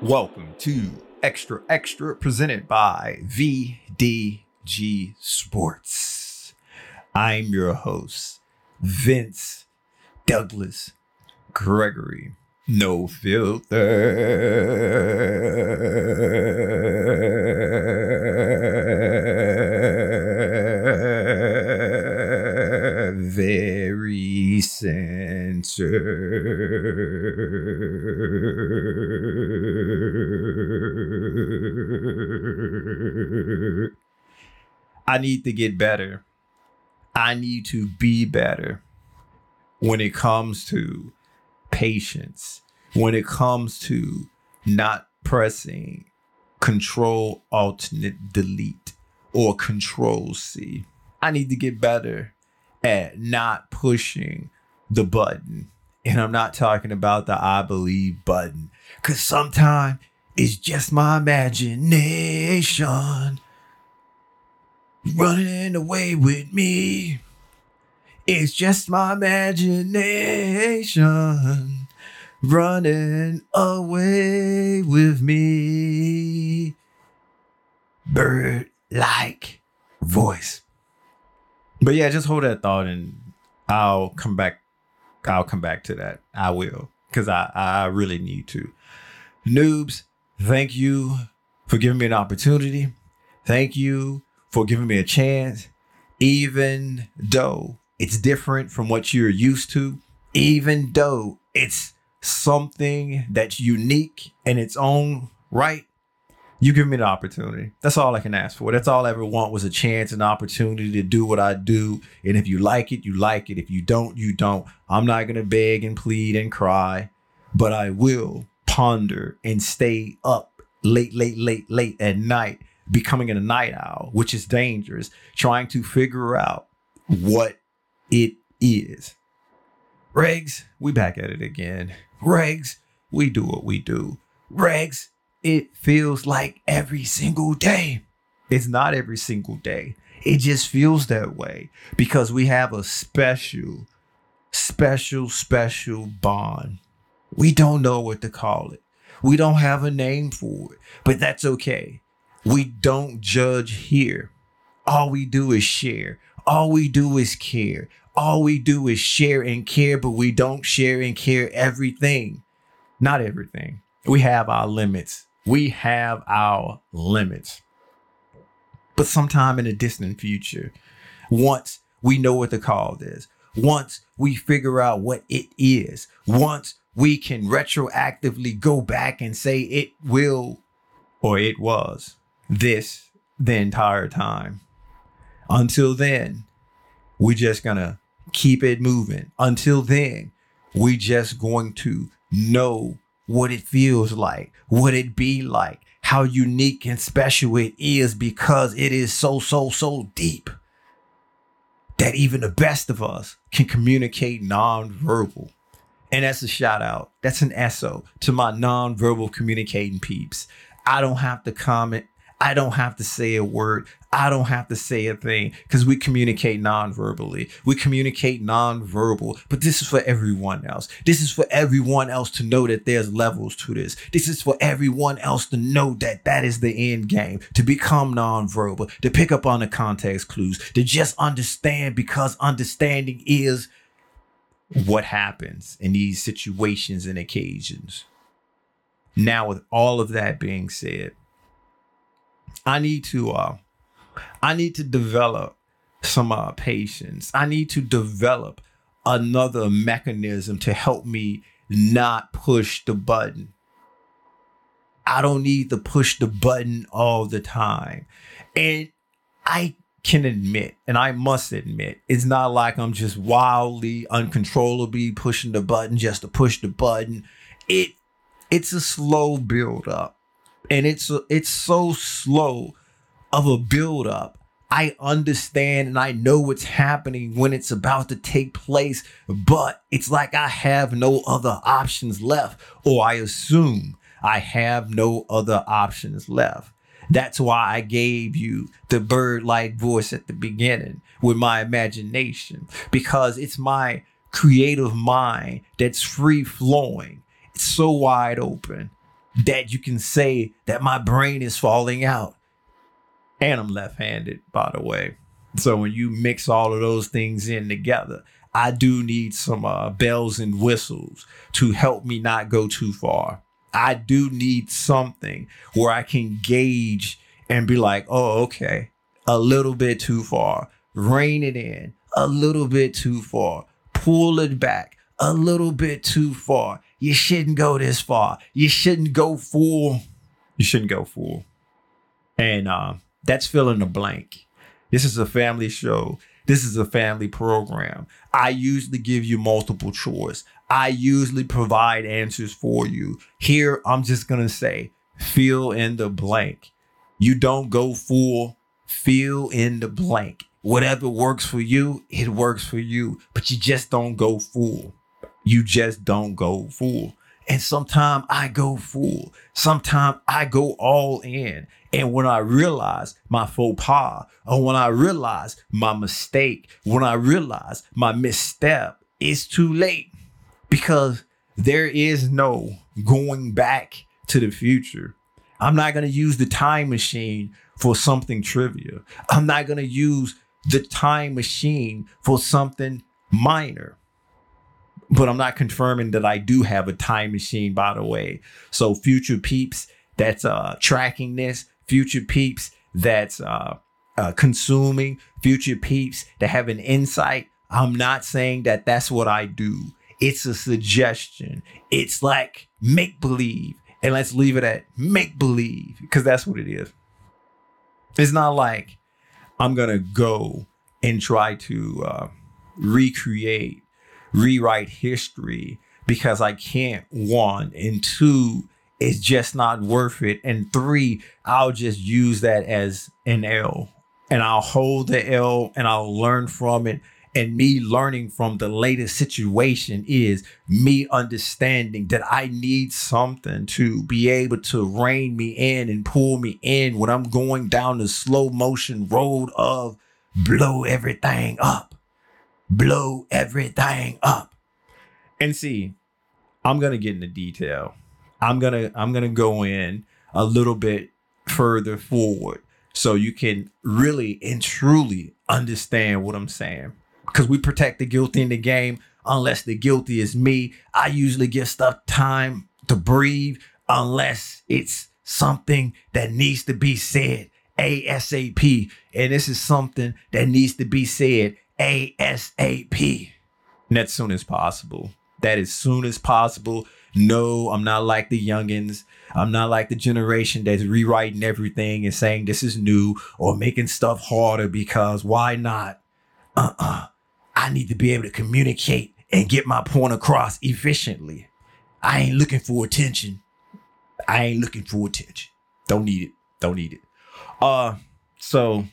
Welcome to Xtra Xtra presented by VDG Sports. I'm your host, Vince Douglas Gregory. No filter. Very censored. I need to get better. I need to be better when it comes to patience, when it comes to not pressing control alternate delete or control C. I need to get better at not pushing the button. And I'm not talking about the I believe button. Cause sometimes it's just my imagination running away with me. It's just my imagination running away with me. Bird like voice. But yeah, just hold that thought and I'll come back. I'll come back to that. I will. Because I, I really need to. Noobs, thank you for giving me an opportunity. Thank you for giving me a chance. Even though it's different from what you're used to, even though it's something that's unique in its own right, you give me the opportunity. That's all I can ask for. That's all I ever want was a chance, an opportunity to do what I do. And if you like it, you like it. If you don't, you don't. I'm not going to beg and plead and cry, but I will ponder and stay up late, late, late, late at night, becoming a night owl, which is dangerous, trying to figure out what it is. Regs, we back at it again. Regs, we do what we do. Regs, it feels like every single day. It's not every single day. It just feels that way because we have a special, special, special bond. We don't know what to call it. We don't have a name for it, but that's okay. We don't judge here. All we do is share. All we do is care. All we do is share and care, but we don't share and care everything. Not everything. We have our limits. We have our limits. But sometime in the distant future, once we know what the call is, once we figure out what it is, once we can retroactively go back and say it will or it was this the entire time. Until then, we're just gonna keep it moving. Until then, we're just going to know what it feels like, what it be like, how unique and special it is because it is so, so, so deep that even the best of us can communicate non-verbal. And that's a shout out. That's an SO to my non-verbal communicating peeps. I don't have to comment. I don't have to say a word. I don't have to say a thing because we communicate non-verbally. We communicate non-verbal, but this is for everyone else. This is for everyone else to know that there's levels to this. This is for everyone else to know that that is the end game, to become non-verbal, to pick up on the context clues, to just understand because understanding is what happens in these situations and occasions. Now, with all of that being said, I need to uh I need to develop some uh patience. I need to develop another mechanism to help me not push the button. I don't need to push the button all the time. And I can admit, and I must admit, it's not like I'm just wildly, uncontrollably pushing the button just to push the button. It it's a slow build up and it's it's so slow of a build up. I understand and I know what's happening when it's about to take place, but it's like I have no other options left, or I assume I have no other options left. That's why I gave you the bird like voice at the beginning with my imagination, because it's my creative mind that's free flowing. It's so wide open that you can say that my brain is falling out. And I'm left handed, by the way. So when you mix all of those things in together, I do need some uh, bells and whistles to help me not go too far. I do need something where I can gauge and be like, oh, okay, a little bit too far. Rein it in a little bit too far. Pull it back a little bit too far. You shouldn't go this far. You shouldn't go full. You shouldn't go full. And uh, that's filling the blank. This is a family show. This is a family program. I usually give you multiple choice. I usually provide answers for you. Here, I'm just going to say, fill in the blank. You don't go full, fill in the blank. Whatever works for you, it works for you, but you just don't go full. You just don't go full. And sometimes I go full. Sometimes I go all in. And when I realize my faux pas, or when I realize my mistake, when I realize my misstep, it's too late because there is no going back to the future. I'm not going to use the time machine for something trivial. I'm not going to use the time machine for something minor but I'm not confirming that I do have a time machine, by the way. So future peeps that's uh, tracking this, future peeps that's uh, uh, consuming, future peeps that have an insight. I'm not saying that that's what I do. It's a suggestion. It's like make believe. And let's leave it at make believe because that's what it is. It's not like I'm going to go and try to uh, recreate rewrite history because I can't. One and two, it's just not worth it. And three, I'll just use that as an L and I'll hold the L and I'll learn from it. And me learning from the latest situation is me understanding that I need something to be able to rein me in and pull me in when I'm going down the slow motion road of blow everything up blow everything up. And see, I'm gonna get into detail. I'm gonna I'm gonna go in a little bit further forward so you can really and truly understand what I'm saying. Because we protect the guilty in the game unless the guilty is me. I usually give stuff time to breathe unless it's something that needs to be said ASAP. And this is something that needs to be said ASAP. And as soon as possible. That as soon as possible. No, I'm not like the youngins. I'm not like the generation that's rewriting everything and saying this is new or making stuff harder because why not? Uh uh-uh. uh I need to be able to communicate and get my point across efficiently. I ain't looking for attention. I ain't looking for attention. Don't need it. Don't need it. Uh, so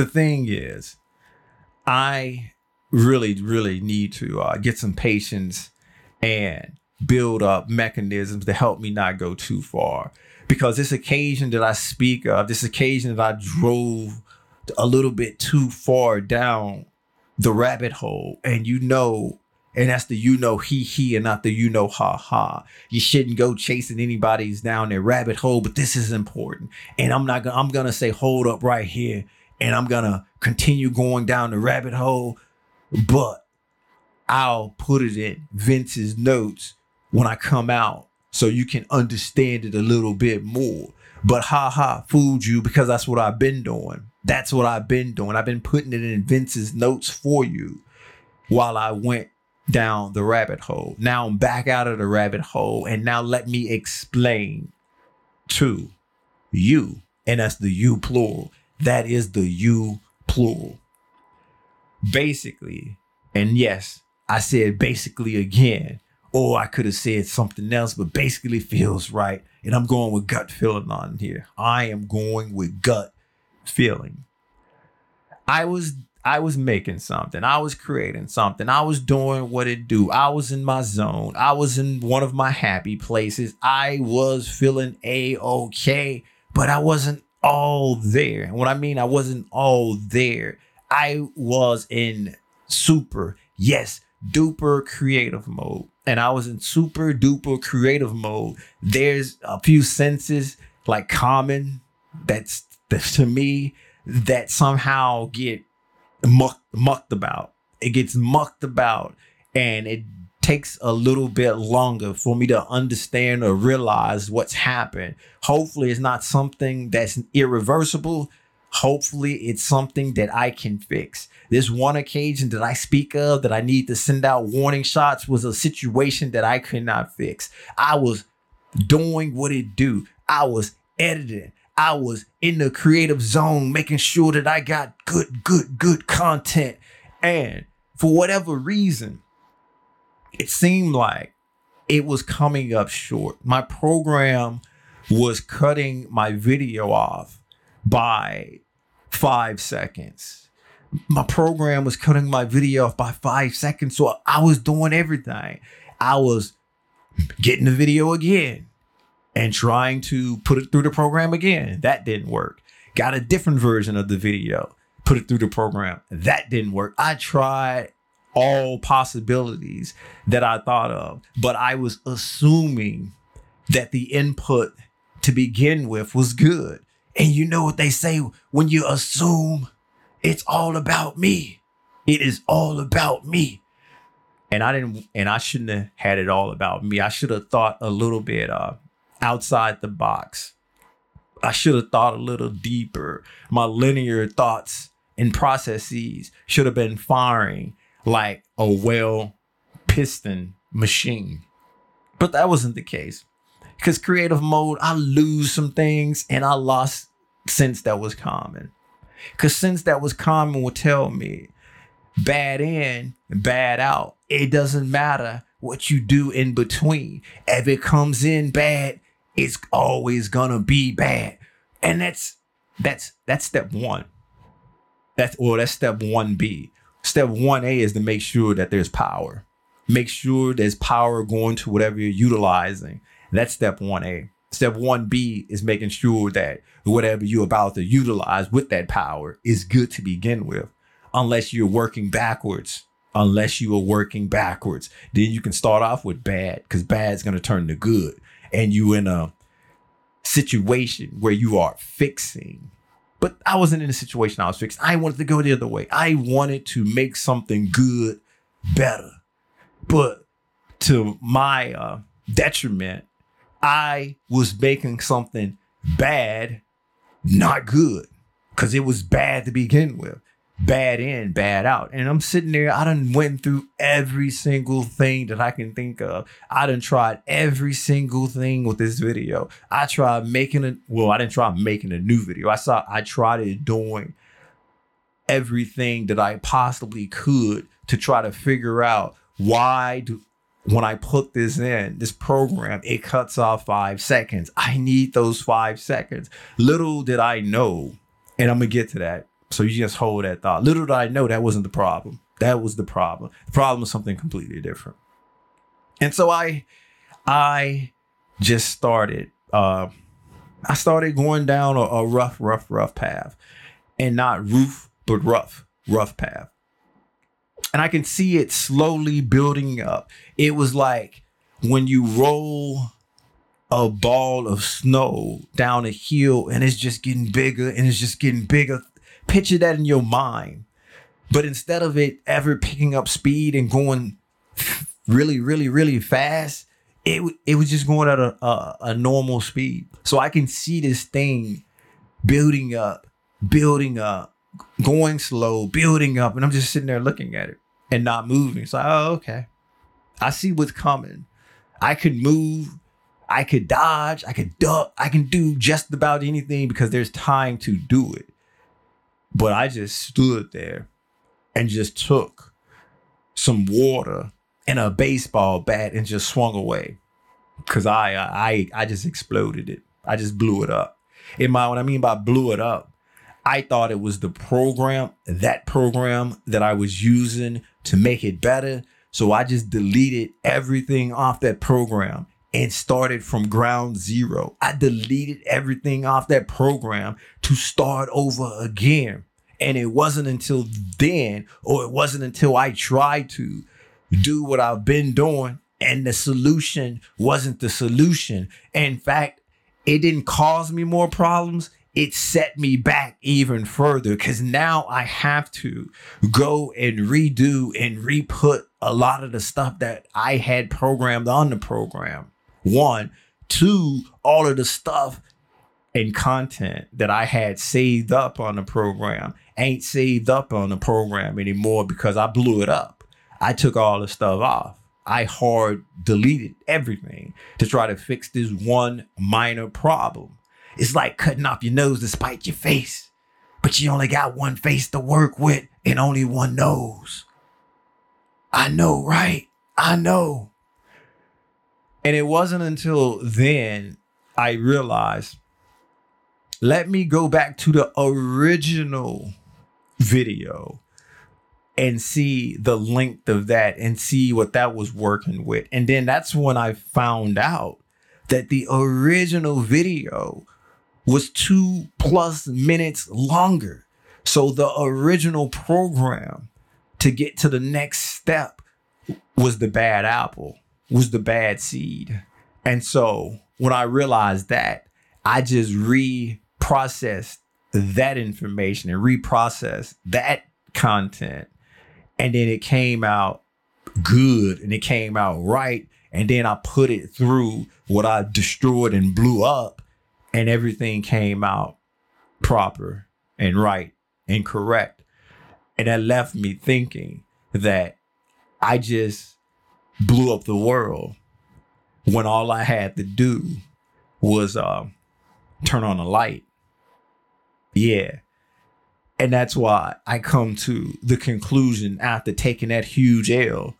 the thing is, I really, really need to uh, get some patience and build up mechanisms to help me not go too far. Because this occasion that I speak of, this occasion that I drove a little bit too far down the rabbit hole, and you know, and that's the you know he he and not the you know ha ha. You shouldn't go chasing anybody's down their rabbit hole, but this is important. And I'm not gonna I'm gonna say hold up right here and I'm gonna continue going down the rabbit hole, but I'll put it in Vince's notes when I come out so you can understand it a little bit more. But ha ha, fooled you because that's what I've been doing. That's what I've been doing. I've been putting it in Vince's notes for you while I went down the rabbit hole. Now I'm back out of the rabbit hole, and now let me explain to you, and that's the you plural that is the you plural. Basically, and yes, I said basically again, or I could have said something else, but basically feels right. And I'm going with gut feeling on here. I am going with gut feeling. I was I was making something. I was creating something. I was doing what it do. I was in my zone. I was in one of my happy places. I was feeling a okay, but I wasn't all there. And what I mean, I wasn't all there. I was in super, yes, duper creative mode. and I was in super duper creative mode, there's a few senses like common that's, that's to me that somehow get mucked, mucked about. It gets mucked about and it takes a little bit longer for me to understand or realize what's happened. Hopefully, it's not something that's irreversible. Hopefully, it's something that I can fix. This one occasion that I speak of that I need to send out warning shots was a situation that I could not fix. I was doing what it do. I was editing. I was in the creative zone, making sure that I got good, good, good content. And for whatever reason, it seemed like it was coming up short. My program was cutting my video off by five seconds. My program was cutting my video off by five seconds. So I was doing everything. I was getting the video again and trying to put it through the program again. That didn't work. Got a different version of the video, put it through the program. That didn't work. I tried all possibilities that I thought of, but I was assuming that the input to begin with was good. And you know what they say when you assume it's all about me. It is all about me. And I didn't and I shouldn't have had it all about me. I should have thought a little bit uh outside the box. I should have thought a little deeper. My linear thoughts and processes should have been firing like a well piston machine. But that wasn't the case. Because creative mode, I lose some things and I lost sense that was common. Because sense that was common will tell me bad in, bad out. It doesn't matter what you do in between. If it comes in bad, it's always gonna be bad. And that's that's that's step one. That's or that's step one B. Step 1A is to make sure that there's power. Make sure there's power going to whatever you're utilizing. That's step 1A. Step 1B is making sure that whatever you're about to utilize with that power is good to begin with. Unless you're working backwards. Unless you are working backwards. Then you can start off with bad because bad is going to turn to good. And you in a situation where you are fixing but I wasn't in a situation I was fixed. I wanted to go the other way. I wanted to make something good better. But to my uh, detriment, I was making something bad not good because it was bad to begin with bad in, bad out. And I'm sitting there, I done went through every single thing that I can think of. I done tried every single thing with this video. I tried making it, well, I didn't try making a new video. I saw I tried doing everything that I possibly could to try to figure out why do when I put this in, this program, it cuts off five seconds. I need those five seconds. Little did I know, and I'm gonna get to that so you just hold that thought. Little did I know that wasn't the problem. That was the problem. The problem was something completely different. And so I I just started uh I started going down a, a rough, rough, rough path. And not roof, but rough, rough path. And I can see it slowly building up. It was like when you roll a ball of snow down a hill and it's just getting bigger and it's just getting bigger picture that in your mind. But instead of it ever picking up speed and going really, really, really fast, it it was just going at a, a, a normal speed. So I can see this thing building up, building up, going slow, building up, and I'm just sitting there looking at it and not moving. So oh, okay, I see what's coming. I could move, I could dodge, I could duck, I can do just about anything because there's time to do it. But I just stood there and just took some water and a baseball bat and just swung away. Cause I I I just exploded it. I just blew it up. In my what I mean by blew it up, I thought it was the program, that program that I was using to make it better. So I just deleted everything off that program and started from ground zero. I deleted everything off that program to start over again. And it wasn't until then, or it wasn't until I tried to do what I've been doing and the solution wasn't the solution. In fact, it didn't cause me more problems. It set me back even further because now I have to go and redo and re-put a lot of the stuff that I had programmed on the program. One, two, all of the stuff and content that I had saved up on the program ain't saved up on the program anymore because I blew it up. I took all the stuff off. I hard deleted everything to try to fix this one minor problem. It's like cutting off your nose to spite your face, but you only got one face to work with and only one nose. I know, right? I know. And it wasn't until then I realized let me go back to the original video and see the length of that and see what that was working with. And then that's when I found out that the original video was two plus minutes longer. So the original program to get to the next step was the bad apple, was the bad seed. And so when I realized that, I just reprocessed that information and reprocessed that content. And then it came out good and it came out right. And then I put it through what I destroyed and blew up, and everything came out proper and right and correct. And that left me thinking that I just blew up the world when all I had to do was uh, turn on a light. Yeah. And that's why I come to the conclusion after taking that huge L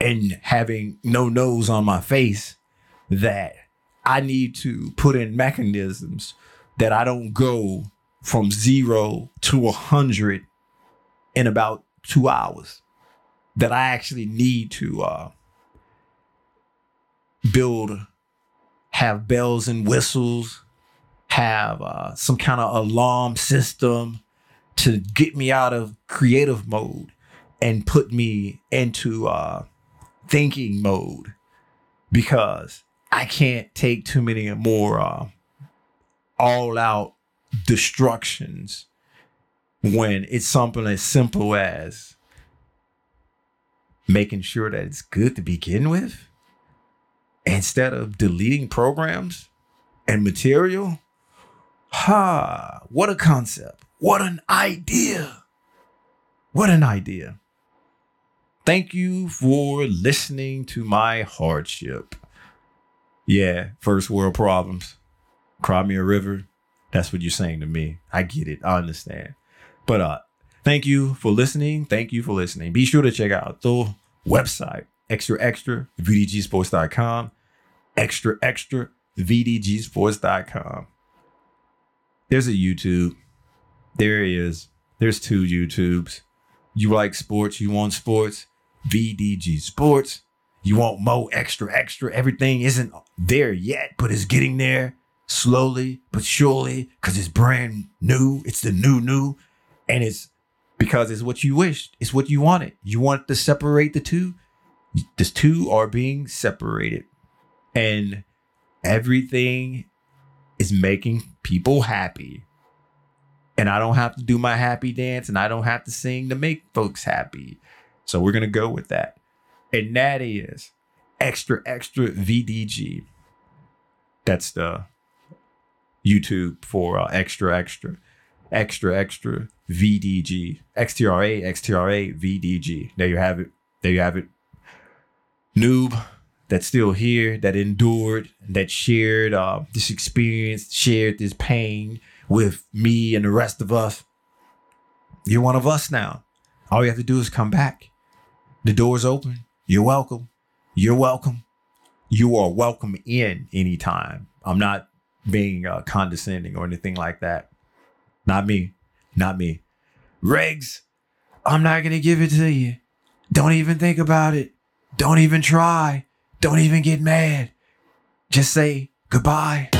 and having no nose on my face that I need to put in mechanisms that I don't go from zero to a hundred in about two hours. That I actually need to uh, build, have bells and whistles, have uh, some kind of alarm system to get me out of creative mode and put me into uh, thinking mode because I can't take too many more uh, all out destructions when it's something as simple as making sure that it's good to begin with instead of deleting programs and material. Ha, what a concept. What an idea. What an idea. Thank you for listening to my hardship. Yeah, first world problems. Cry me a river. That's what you're saying to me. I get it. I understand. But uh thank you for listening. Thank you for listening. Be sure to check out the website, extra extra vdgsports.com. Extra extra vdgsports.com. There's a YouTube. There he is. There's two YouTubes. You like sports, you want sports, VDG Sports. You want more extra extra. Everything isn't there yet, but it's getting there slowly but surely because it's brand new. It's the new new. And it's because it's what you wished. It's what you wanted. You want to separate the two. The two are being separated. And everything is making people happy. And I don't have to do my happy dance and I don't have to sing to make folks happy. So we're going to go with that. And that is extra, extra VDG. That's the YouTube for uh, extra, extra, extra, extra VDG. XTRA, XTRA, VDG. There you have it. There you have it. Noob that's still here, that endured, that shared uh, this experience, shared this pain with me and the rest of us. You're one of us now. All you have to do is come back. The door's open. You're welcome. You're welcome. You are welcome in anytime. I'm not being uh, condescending or anything like that. Not me. Not me. Regs, I'm not going to give it to you. Don't even think about it. Don't even try. Don't even get mad. Just say goodbye.